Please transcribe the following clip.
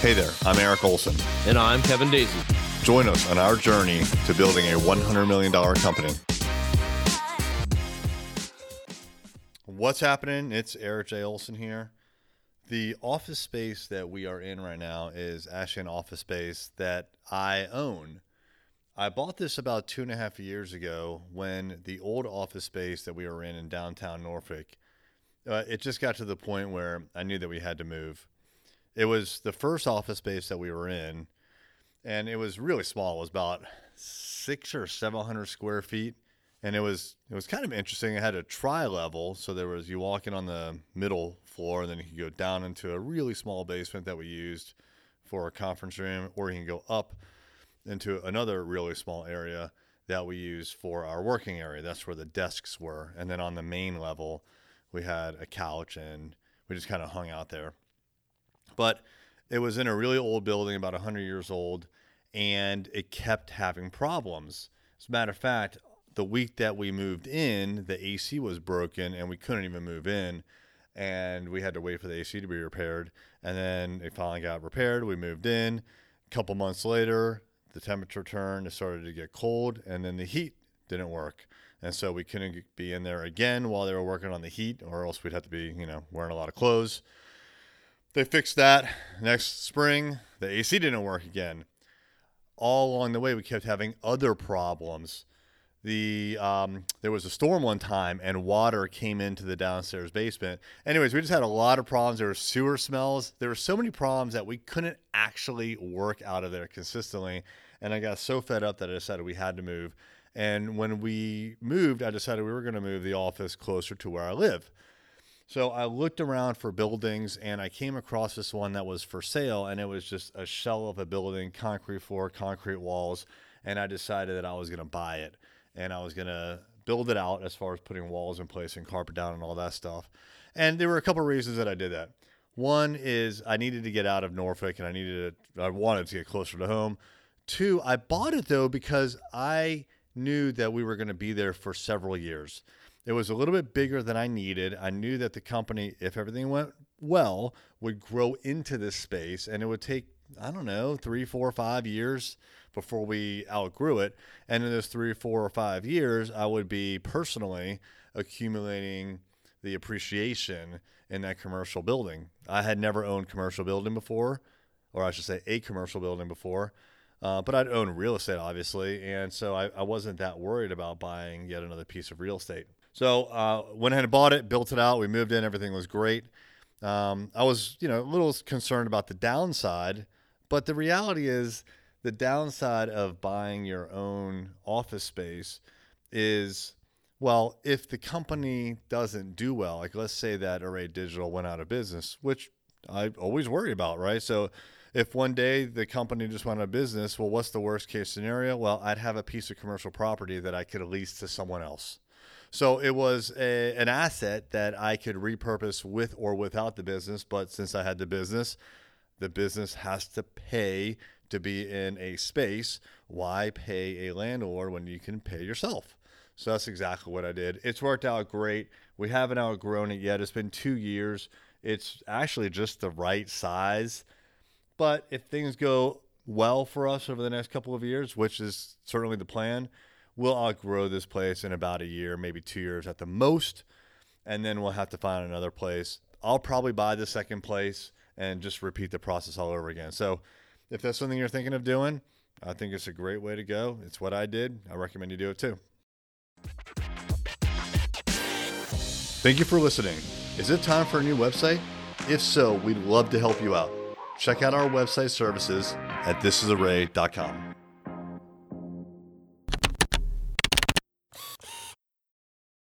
Hey there, I'm Eric Olson. And I'm Kevin Daisy. Join us on our journey to building a $100 million company. What's happening? It's Eric J. Olson here. The office space that we are in right now is actually an office space that I own. I bought this about two and a half years ago when the old office space that we were in in downtown Norfolk, uh, it just got to the point where I knew that we had to move. It was the first office space that we were in, and it was really small. It was about six or seven hundred square feet, and it was it was kind of interesting. It had a tri level, so there was you walk in on the middle floor, and then you could go down into a really small basement that we used for a conference room, or you can go up into another really small area that we use for our working area. That's where the desks were, and then on the main level, we had a couch, and we just kind of hung out there. But it was in a really old building, about 100 years old, and it kept having problems. As a matter of fact, the week that we moved in, the AC was broken and we couldn't even move in. And we had to wait for the AC to be repaired. And then it finally got repaired. We moved in. A couple months later, the temperature turned, it started to get cold, and then the heat didn't work. And so we couldn't be in there again while they were working on the heat, or else we'd have to be, you know, wearing a lot of clothes. They fixed that. Next spring, the AC didn't work again. All along the way, we kept having other problems. The um, there was a storm one time, and water came into the downstairs basement. Anyways, we just had a lot of problems. There were sewer smells. There were so many problems that we couldn't actually work out of there consistently. And I got so fed up that I decided we had to move. And when we moved, I decided we were going to move the office closer to where I live. So I looked around for buildings and I came across this one that was for sale and it was just a shell of a building, concrete floor, concrete walls. And I decided that I was going to buy it and I was going to build it out as far as putting walls in place and carpet down and all that stuff. And there were a couple of reasons that I did that. One is I needed to get out of Norfolk and I needed to, I wanted to get closer to home. Two, I bought it though because I knew that we were going to be there for several years. It was a little bit bigger than I needed. I knew that the company, if everything went well, would grow into this space and it would take, I don't know, three, four, five years before we outgrew it. And in those three, four, or five years, I would be personally accumulating the appreciation in that commercial building. I had never owned commercial building before, or I should say a commercial building before. Uh, but I'd own real estate, obviously, and so I, I wasn't that worried about buying yet another piece of real estate. So uh, went ahead and bought it, built it out. We moved in, everything was great. Um, I was, you know, a little concerned about the downside, but the reality is the downside of buying your own office space is, well, if the company doesn't do well, like let's say that Array Digital went out of business, which I always worry about, right? So if one day the company just went out of business, well, what's the worst case scenario? Well, I'd have a piece of commercial property that I could lease to someone else. So it was a, an asset that I could repurpose with or without the business. But since I had the business, the business has to pay to be in a space. Why pay a landlord when you can pay yourself? So that's exactly what I did. It's worked out great. We haven't outgrown it yet. It's been two years. It's actually just the right size. But if things go well for us over the next couple of years, which is certainly the plan, we'll outgrow this place in about a year, maybe two years at the most, and then we'll have to find another place. I'll probably buy the second place and just repeat the process all over again. So, if that's something you're thinking of doing, I think it's a great way to go. It's what I did. I recommend you do it too. Thank you for listening. Is it time for a new website? If so, we'd love to help you out. Check out our website services at thisisarray.com.